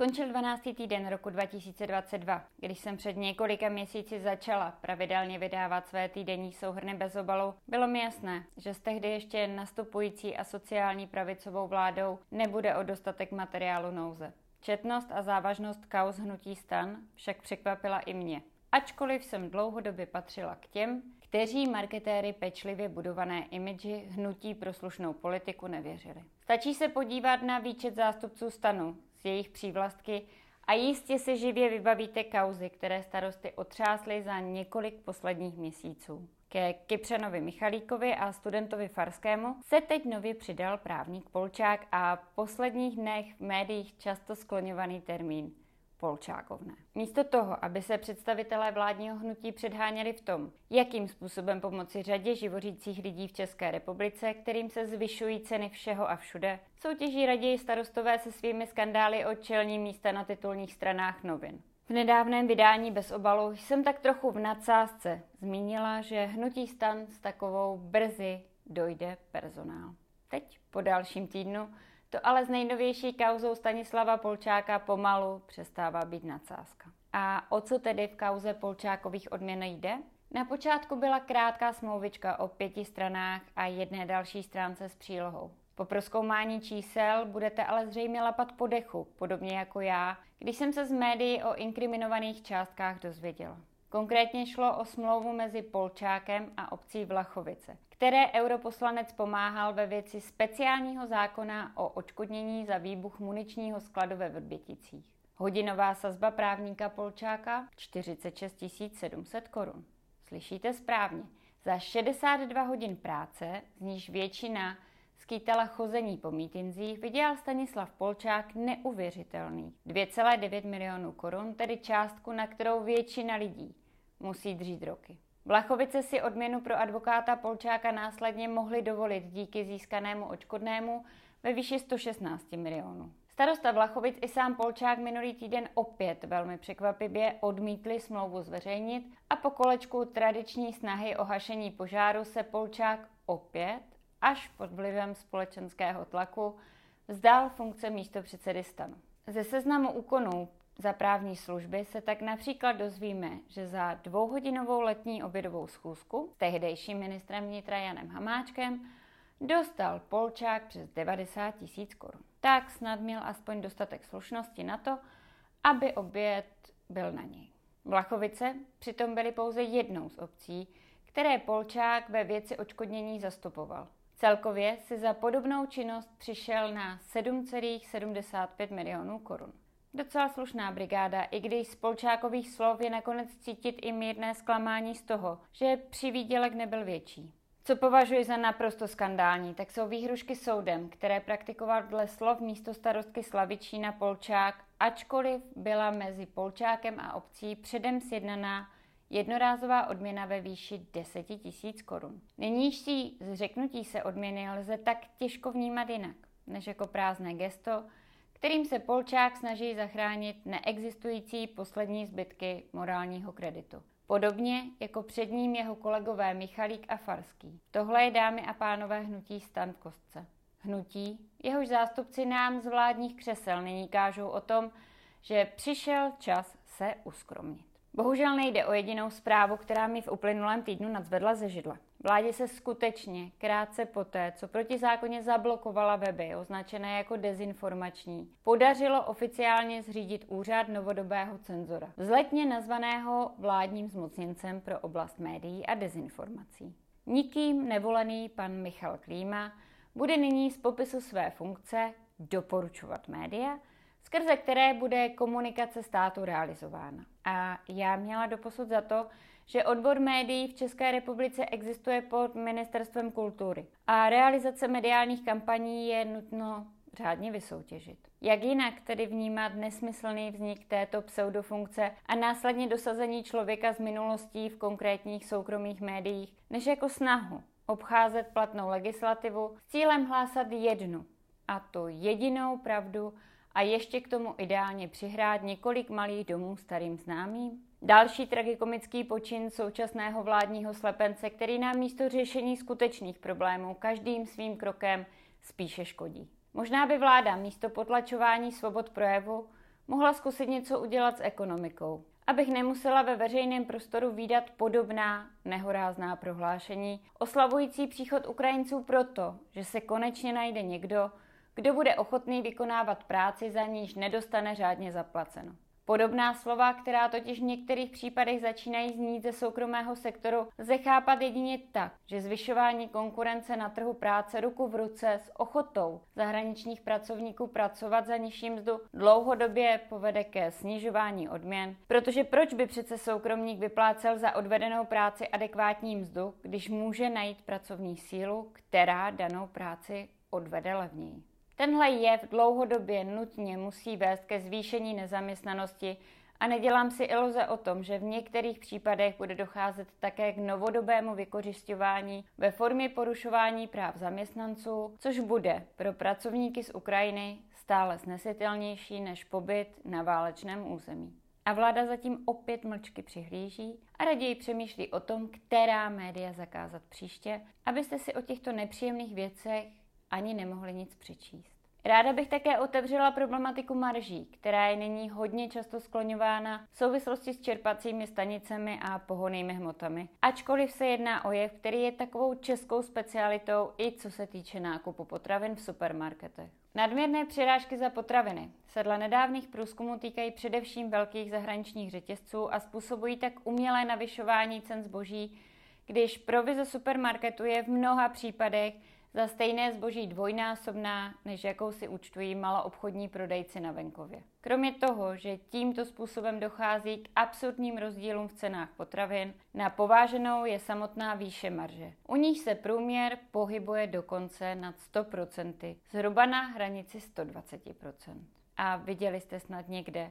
Skončil 12. týden roku 2022, když jsem před několika měsíci začala pravidelně vydávat své týdenní souhrny bez obalu. Bylo mi jasné, že z tehdy ještě nastupující a sociální pravicovou vládou nebude o dostatek materiálu nouze. Četnost a závažnost kauz hnutí stan však překvapila i mě. Ačkoliv jsem dlouhodobě patřila k těm, kteří marketéry pečlivě budované imidži hnutí pro slušnou politiku nevěřili. Stačí se podívat na výčet zástupců stanu z jejich přívlastky a jistě si živě vybavíte kauzy, které starosty otřásly za několik posledních měsíců. Ke Kypřenovi Michalíkovi a studentovi Farskému se teď nově přidal právník Polčák a v posledních dnech v médiích často skloňovaný termín Polčákovné. Místo toho, aby se představitelé vládního hnutí předháněli v tom, jakým způsobem pomoci řadě živořících lidí v České republice, kterým se zvyšují ceny všeho a všude, soutěží raději starostové se svými skandály o čelní místa na titulních stranách novin. V nedávném vydání bez obalu jsem tak trochu v nadsázce zmínila, že hnutí stan s takovou brzy dojde personál. Teď, po dalším týdnu, to ale s nejnovější kauzou Stanislava Polčáka pomalu přestává být nadsázka. A o co tedy v kauze Polčákových odměn jde? Na počátku byla krátká smlouvička o pěti stranách a jedné další stránce s přílohou. Po proskoumání čísel budete ale zřejmě lapat po dechu, podobně jako já, když jsem se z médií o inkriminovaných částkách dozvěděla. Konkrétně šlo o smlouvu mezi Polčákem a obcí Vlachovice, které europoslanec pomáhal ve věci speciálního zákona o očkodnění za výbuch muničního skladu ve Vrběticích. Hodinová sazba právníka Polčáka 46 700 korun. Slyšíte správně. Za 62 hodin práce, z níž většina skýtala chození po mítinzích, vydělal Stanislav Polčák neuvěřitelný 2,9 milionů korun, tedy částku, na kterou většina lidí musí dřít roky. Vlachovice si odměnu pro advokáta Polčáka následně mohli dovolit díky získanému očkodnému ve výši 116 milionů. Starosta Vlachovic i sám Polčák minulý týden opět velmi překvapivě odmítli smlouvu zveřejnit a po kolečku tradiční snahy o hašení požáru se Polčák opět, až pod vlivem společenského tlaku, vzdal funkce místo předsedy stanu. Ze seznamu úkonů za právní služby se tak například dozvíme, že za dvouhodinovou letní obědovou schůzku s tehdejším ministrem vnitra Janem Hamáčkem dostal Polčák přes 90 tisíc korun. Tak snad měl aspoň dostatek slušnosti na to, aby oběd byl na něj. Vlachovice přitom byly pouze jednou z obcí, které Polčák ve věci očkodnění zastupoval. Celkově si za podobnou činnost přišel na 7,75 milionů korun. Docela slušná brigáda, i když z Polčákových slov je nakonec cítit i mírné zklamání z toho, že při výdělek nebyl větší. Co považuji za naprosto skandální, tak jsou výhrušky soudem, které praktikoval dle slov místo starostky Slavičína Polčák, ačkoliv byla mezi Polčákem a obcí předem sjednaná jednorázová odměna ve výši 10 tisíc korun. Nynější zřeknutí se odměny lze tak těžko vnímat jinak, než jako prázdné gesto, kterým se Polčák snaží zachránit neexistující poslední zbytky morálního kreditu. Podobně jako před ním jeho kolegové Michalík a Farský. Tohle je, dámy a pánové, hnutí stan kostce. Hnutí, jehož zástupci nám z vládních křesel nyní kážou o tom, že přišel čas se uskromnit. Bohužel nejde o jedinou zprávu, která mi v uplynulém týdnu nadzvedla ze židla. Vládě se skutečně krátce poté, co protizákonně zablokovala weby označené jako dezinformační, podařilo oficiálně zřídit úřad novodobého cenzora, vzletně nazvaného vládním zmocněncem pro oblast médií a dezinformací. Nikým nevolený pan Michal Klíma bude nyní z popisu své funkce doporučovat média, skrze které bude komunikace státu realizována. A já měla doposud za to, že odbor médií v České republice existuje pod Ministerstvem kultury a realizace mediálních kampaní je nutno řádně vysoutěžit. Jak jinak tedy vnímat nesmyslný vznik této pseudofunkce a následně dosazení člověka z minulostí v konkrétních soukromých médiích, než jako snahu obcházet platnou legislativu s cílem hlásat jednu, a to jedinou pravdu a ještě k tomu ideálně přihrát několik malých domů starým známým? Další tragikomický počin současného vládního slepence, který nám místo řešení skutečných problémů každým svým krokem spíše škodí. Možná by vláda místo potlačování svobod projevu mohla zkusit něco udělat s ekonomikou. Abych nemusela ve veřejném prostoru výdat podobná nehorázná prohlášení, oslavující příchod Ukrajinců proto, že se konečně najde někdo, kdo bude ochotný vykonávat práci, za níž nedostane řádně zaplaceno. Podobná slova, která totiž v některých případech začínají znít ze soukromého sektoru, lze chápat jedině tak, že zvyšování konkurence na trhu práce ruku v ruce s ochotou zahraničních pracovníků pracovat za nižší mzdu dlouhodobě povede ke snižování odměn, protože proč by přece soukromník vyplácel za odvedenou práci adekvátní mzdu, když může najít pracovní sílu, která danou práci odvede levněji. Tenhle jev dlouhodobě nutně musí vést ke zvýšení nezaměstnanosti a nedělám si iluze o tom, že v některých případech bude docházet také k novodobému vykořišťování ve formě porušování práv zaměstnanců, což bude pro pracovníky z Ukrajiny stále snesitelnější než pobyt na válečném území. A vláda zatím opět mlčky přihlíží a raději přemýšlí o tom, která média zakázat příště, abyste si o těchto nepříjemných věcech ani nemohli nic přečíst. Ráda bych také otevřela problematiku marží, která je nyní hodně často skloňována v souvislosti s čerpacími stanicemi a pohonými hmotami. Ačkoliv se jedná o jev, který je takovou českou specialitou i co se týče nákupu potravin v supermarketech. Nadměrné přirážky za potraviny se dle nedávných průzkumů týkají především velkých zahraničních řetězců a způsobují tak umělé navyšování cen zboží, když provize supermarketu je v mnoha případech za stejné zboží dvojnásobná, než jakou si účtují maloobchodní prodejci na venkově. Kromě toho, že tímto způsobem dochází k absurdním rozdílům v cenách potravin, na pováženou je samotná výše marže. U níž se průměr pohybuje dokonce nad 100%, zhruba na hranici 120%. A viděli jste snad někde,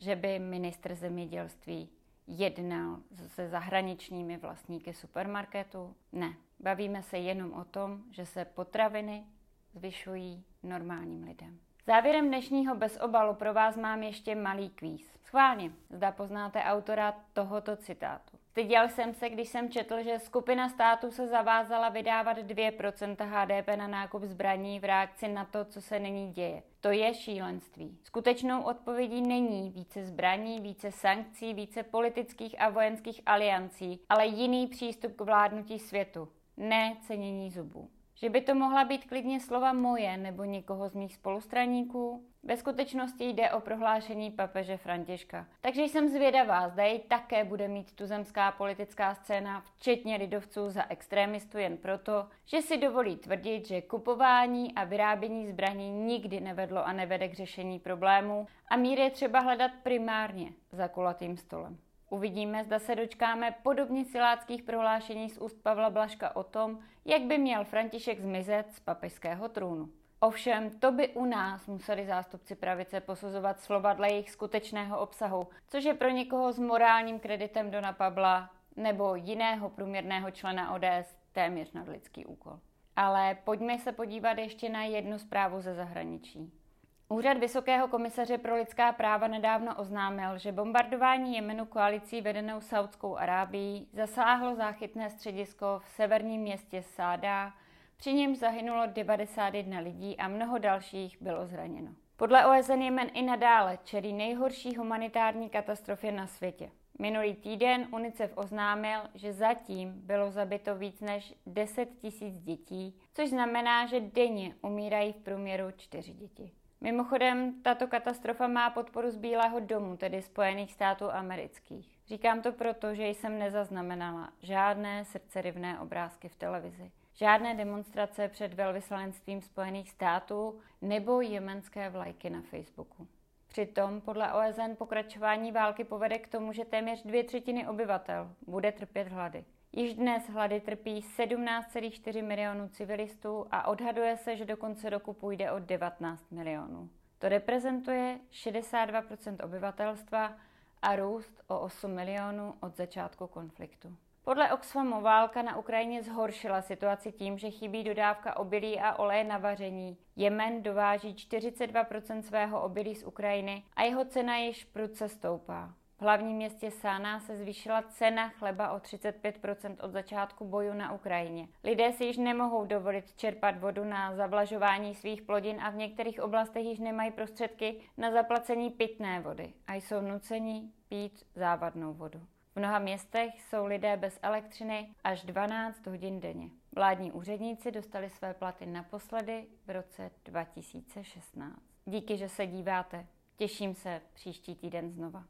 že by ministr zemědělství jednal se zahraničními vlastníky supermarketu? Ne. Bavíme se jenom o tom, že se potraviny zvyšují normálním lidem. Závěrem dnešního bezobalu pro vás mám ještě malý kvíz. Schválně, zda poznáte autora tohoto citátu. Styděl jsem se, když jsem četl, že skupina států se zavázala vydávat 2% HDP na nákup zbraní v reakci na to, co se nyní děje. To je šílenství. Skutečnou odpovědí není více zbraní, více sankcí, více politických a vojenských aliancí, ale jiný přístup k vládnutí světu ne cenění zubů. Že by to mohla být klidně slova moje nebo někoho z mých spolustraníků? Ve skutečnosti jde o prohlášení papeže Františka. Takže jsem zvědavá, zda jej také bude mít tuzemská politická scéna, včetně lidovců za extrémistu jen proto, že si dovolí tvrdit, že kupování a vyrábění zbraní nikdy nevedlo a nevede k řešení problémů a mír je třeba hledat primárně za kulatým stolem. Uvidíme, zda se dočkáme podobně siláckých prohlášení z úst Pavla Blaška o tom, jak by měl František zmizet z papežského trůnu. Ovšem, to by u nás museli zástupci pravice posuzovat slova dle jejich skutečného obsahu, což je pro někoho s morálním kreditem Dona Pabla nebo jiného průměrného člena ODS téměř nadlidský úkol. Ale pojďme se podívat ještě na jednu zprávu ze zahraničí. Úřad Vysokého komisaře pro lidská práva nedávno oznámil, že bombardování Jemenu koalicí vedenou Saudskou Arábií zasáhlo záchytné středisko v severním městě Sáda, při němž zahynulo 91 lidí a mnoho dalších bylo zraněno. Podle OSN Jemen i nadále čelí nejhorší humanitární katastrofě na světě. Minulý týden UNICEF oznámil, že zatím bylo zabito víc než 10 tisíc dětí, což znamená, že denně umírají v průměru 4 děti. Mimochodem, tato katastrofa má podporu z Bílého domu, tedy Spojených států amerických. Říkám to proto, že jsem nezaznamenala žádné srdcerivné obrázky v televizi, žádné demonstrace před velvyslanectvím Spojených států nebo jemenské vlajky na Facebooku. Přitom podle OSN pokračování války povede k tomu, že téměř dvě třetiny obyvatel bude trpět hlady. Již dnes hlady trpí 17,4 milionů civilistů a odhaduje se, že do konce roku půjde o 19 milionů. To reprezentuje 62% obyvatelstva a růst o 8 milionů od začátku konfliktu. Podle Oxfamu válka na Ukrajině zhoršila situaci tím, že chybí dodávka obilí a oleje na vaření. Jemen dováží 42 svého obilí z Ukrajiny a jeho cena již prudce stoupá. V hlavním městě Sána se zvýšila cena chleba o 35% od začátku boju na Ukrajině. Lidé si již nemohou dovolit čerpat vodu na zavlažování svých plodin a v některých oblastech již nemají prostředky na zaplacení pitné vody a jsou nuceni pít závadnou vodu. V mnoha městech jsou lidé bez elektřiny až 12 hodin denně. Vládní úředníci dostali své platy naposledy v roce 2016. Díky, že se díváte. Těším se příští týden znova.